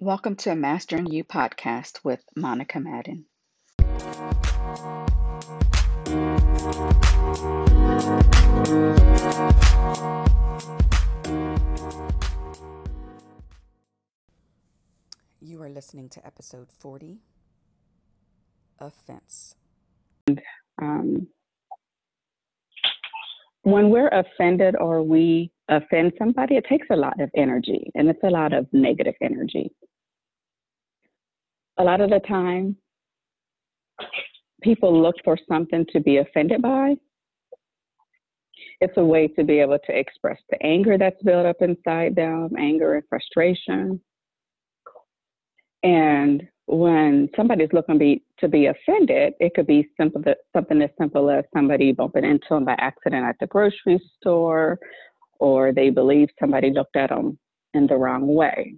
Welcome to a Mastering You podcast with Monica Madden. You are listening to episode 40 Offense. Um, when we're offended or we offend somebody, it takes a lot of energy and it's a lot of negative energy. A lot of the time, people look for something to be offended by. It's a way to be able to express the anger that's built up inside them, anger and frustration. And when somebody's looking to be, to be offended, it could be simple something as simple as somebody bumping into them by accident at the grocery store, or they believe somebody looked at them in the wrong way.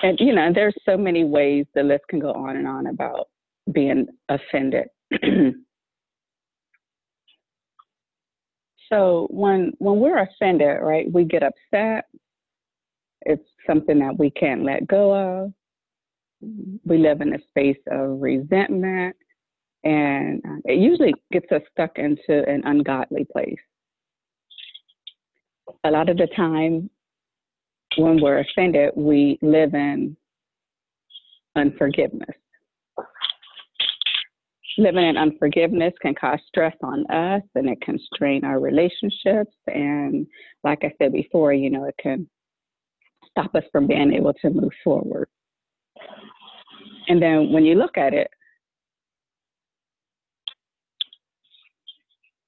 And you know, there's so many ways the list can go on and on about being offended. so when when we're offended, right, we get upset, it's something that we can't let go of. We live in a space of resentment, and uh, it usually gets us stuck into an ungodly place. A lot of the time, when we're offended, we live in unforgiveness. Living in unforgiveness can cause stress on us and it can strain our relationships. And like I said before, you know, it can stop us from being able to move forward. And then when you look at it,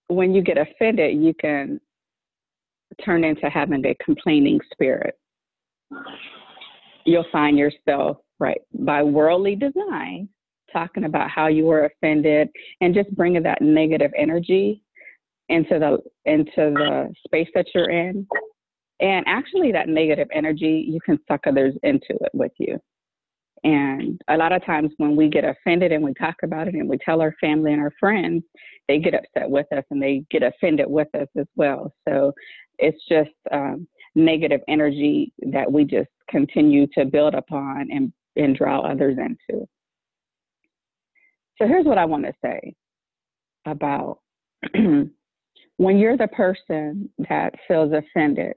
when you get offended, you can turn into having a complaining spirit. You'll find yourself, right, by worldly design, talking about how you were offended and just bringing that negative energy into the into the space that you're in and actually, that negative energy, you can suck others into it with you. And a lot of times when we get offended and we talk about it and we tell our family and our friends, they get upset with us and they get offended with us as well. So it's just um, negative energy that we just continue to build upon and, and draw others into. So here's what I want to say about when you're the person that feels offended,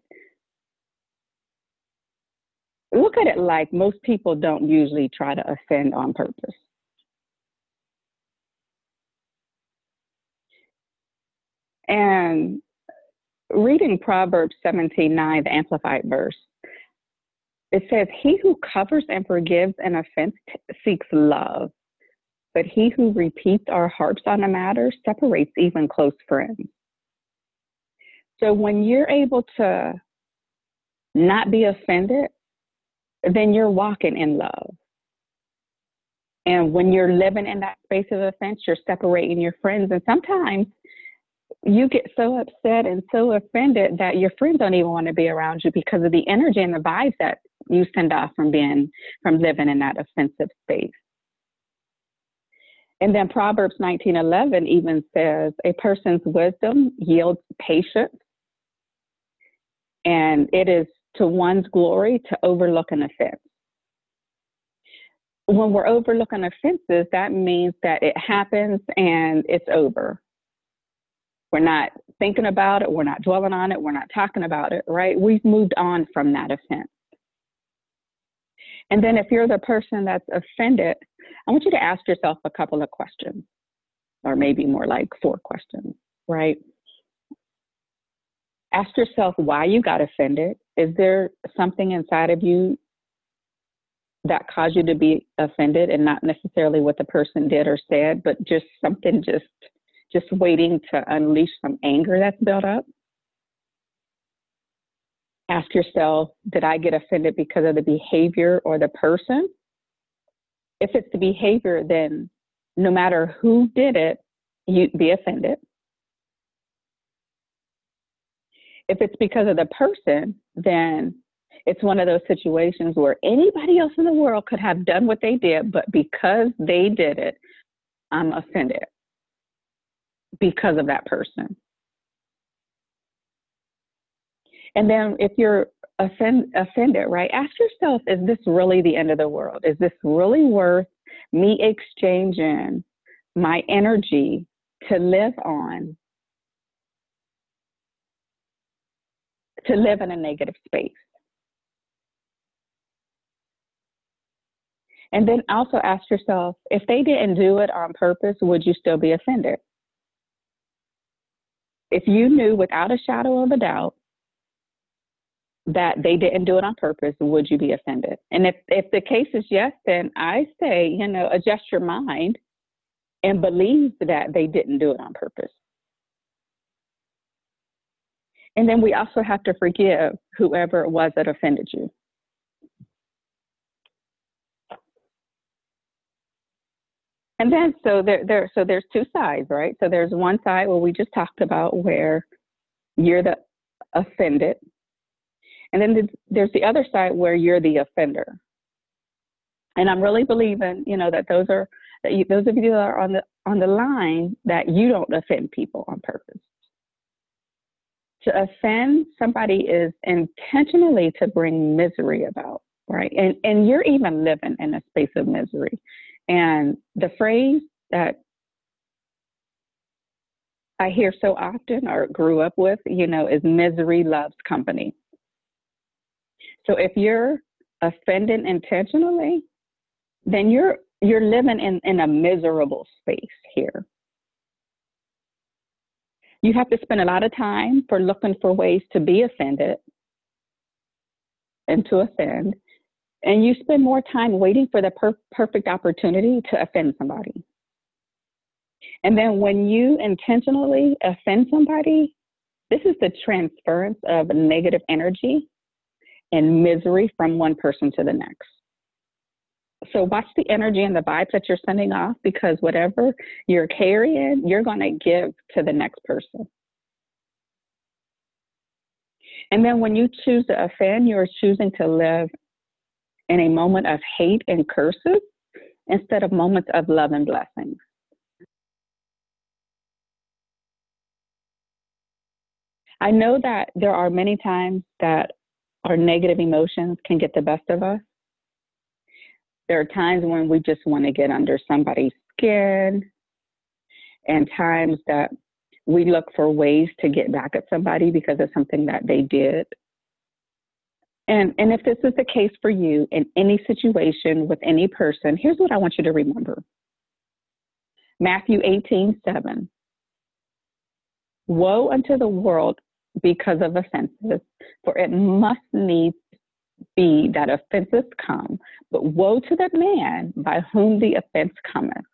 look at it like most people don't usually try to offend on purpose. And reading Proverbs 17 9, the Amplified verse, it says, He who covers and forgives an offense seeks love, but he who repeats or harps on a matter separates even close friends. So when you're able to not be offended, then you're walking in love. And when you're living in that space of offense, you're separating your friends. And sometimes you get so upset and so offended that your friends don't even want to be around you because of the energy and the vibes that you send off from being from living in that offensive space. And then Proverbs 19:11 even says, "A person's wisdom yields patience, and it is to one's glory to overlook an offense. When we're overlooking offenses, that means that it happens and it's over. We're not thinking about it, we're not dwelling on it, we're not talking about it, right? We've moved on from that offense. And then if you're the person that's offended, I want you to ask yourself a couple of questions, or maybe more like four questions, right? Ask yourself why you got offended. Is there something inside of you that caused you to be offended and not necessarily what the person did or said, but just something just just waiting to unleash some anger that's built up? Ask yourself, did I get offended because of the behavior or the person? If it's the behavior, then no matter who did it, you'd be offended. If it's because of the person, then it's one of those situations where anybody else in the world could have done what they did, but because they did it, I'm offended because of that person. And then if you're offend, offended, right, ask yourself, is this really the end of the world? Is this really worth me exchanging my energy to live on, to live in a negative space? And then also ask yourself if they didn't do it on purpose, would you still be offended? If you knew without a shadow of a doubt that they didn't do it on purpose, would you be offended? And if, if the case is yes, then I say, you know, adjust your mind and believe that they didn't do it on purpose. And then we also have to forgive whoever it was that offended you. And then so there there so there's two sides, right? So there's one side where we just talked about where you're the offended. And then there's the other side where you're the offender. And I'm really believing, you know, that those are that you, those of you that are on the on the line that you don't offend people on purpose. To offend somebody is intentionally to bring misery about, right? And and you're even living in a space of misery. And the phrase that I hear so often or grew up with, you know, is misery loves company. So if you're offending intentionally, then you're you're living in, in a miserable space here. You have to spend a lot of time for looking for ways to be offended and to offend and you spend more time waiting for the per- perfect opportunity to offend somebody. And then when you intentionally offend somebody, this is the transference of negative energy and misery from one person to the next. So watch the energy and the vibes that you're sending off because whatever you're carrying, you're going to give to the next person. And then when you choose to offend, you're choosing to live in a moment of hate and curses instead of moments of love and blessings. I know that there are many times that our negative emotions can get the best of us. There are times when we just want to get under somebody's skin, and times that we look for ways to get back at somebody because of something that they did and, and if this is the case for you in any situation with any person, here's what I want you to remember Matthew 18 7. Woe unto the world because of offenses, for it must needs be that offenses come, but woe to the man by whom the offense cometh.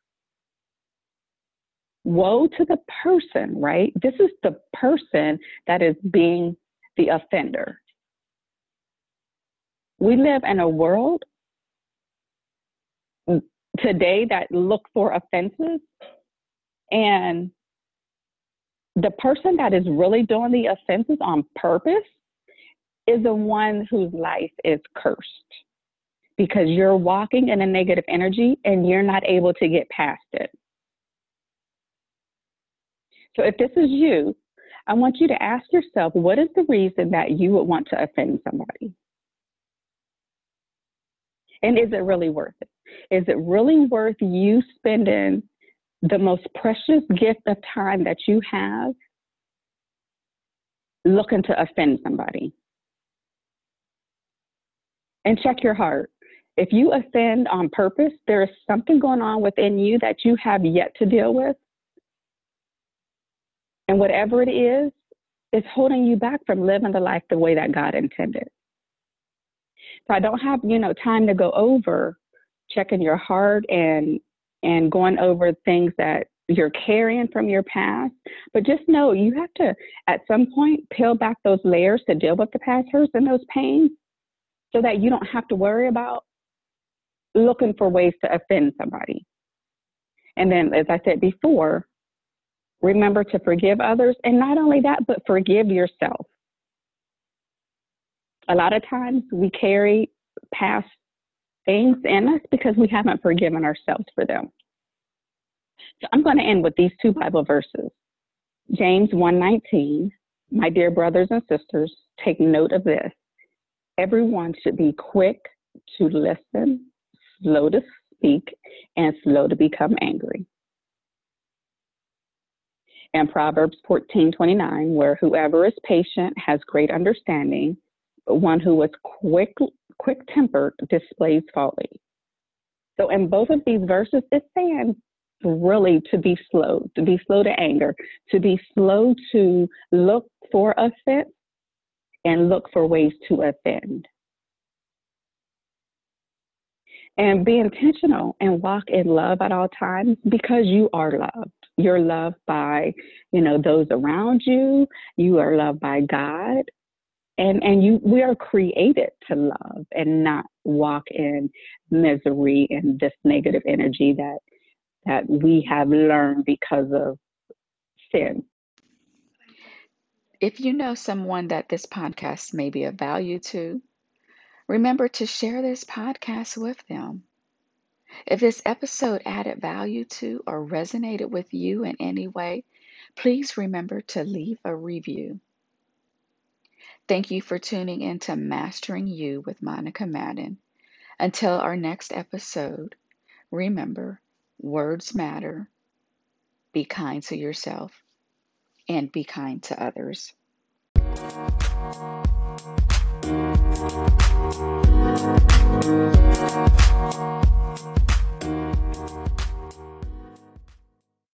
Woe to the person, right? This is the person that is being the offender we live in a world today that look for offenses and the person that is really doing the offenses on purpose is the one whose life is cursed because you're walking in a negative energy and you're not able to get past it. So if this is you, I want you to ask yourself what is the reason that you would want to offend somebody? And is it really worth it? Is it really worth you spending the most precious gift of time that you have looking to offend somebody? And check your heart. If you offend on purpose, there is something going on within you that you have yet to deal with. And whatever it is, is holding you back from living the life the way that God intended. So I don't have, you know, time to go over checking your heart and and going over things that you're carrying from your past. But just know you have to at some point peel back those layers to deal with the past hurts and those pains so that you don't have to worry about looking for ways to offend somebody. And then as I said before, remember to forgive others and not only that but forgive yourself a lot of times we carry past things in us because we haven't forgiven ourselves for them. So I'm going to end with these two Bible verses. James 1:19, my dear brothers and sisters, take note of this. Everyone should be quick to listen, slow to speak, and slow to become angry. And Proverbs 14:29, where whoever is patient has great understanding, one who is quick quick-tempered displays folly. So in both of these verses, it's saying really to be slow, to be slow to anger, to be slow to look for offense and look for ways to offend. And be intentional and walk in love at all times because you are loved. You're loved by, you know, those around you. You are loved by God. And and you we are created to love and not walk in misery and this negative energy that that we have learned because of sin. If you know someone that this podcast may be of value to, remember to share this podcast with them. If this episode added value to or resonated with you in any way, please remember to leave a review. Thank you for tuning in to Mastering You with Monica Madden. Until our next episode, remember words matter. Be kind to yourself and be kind to others.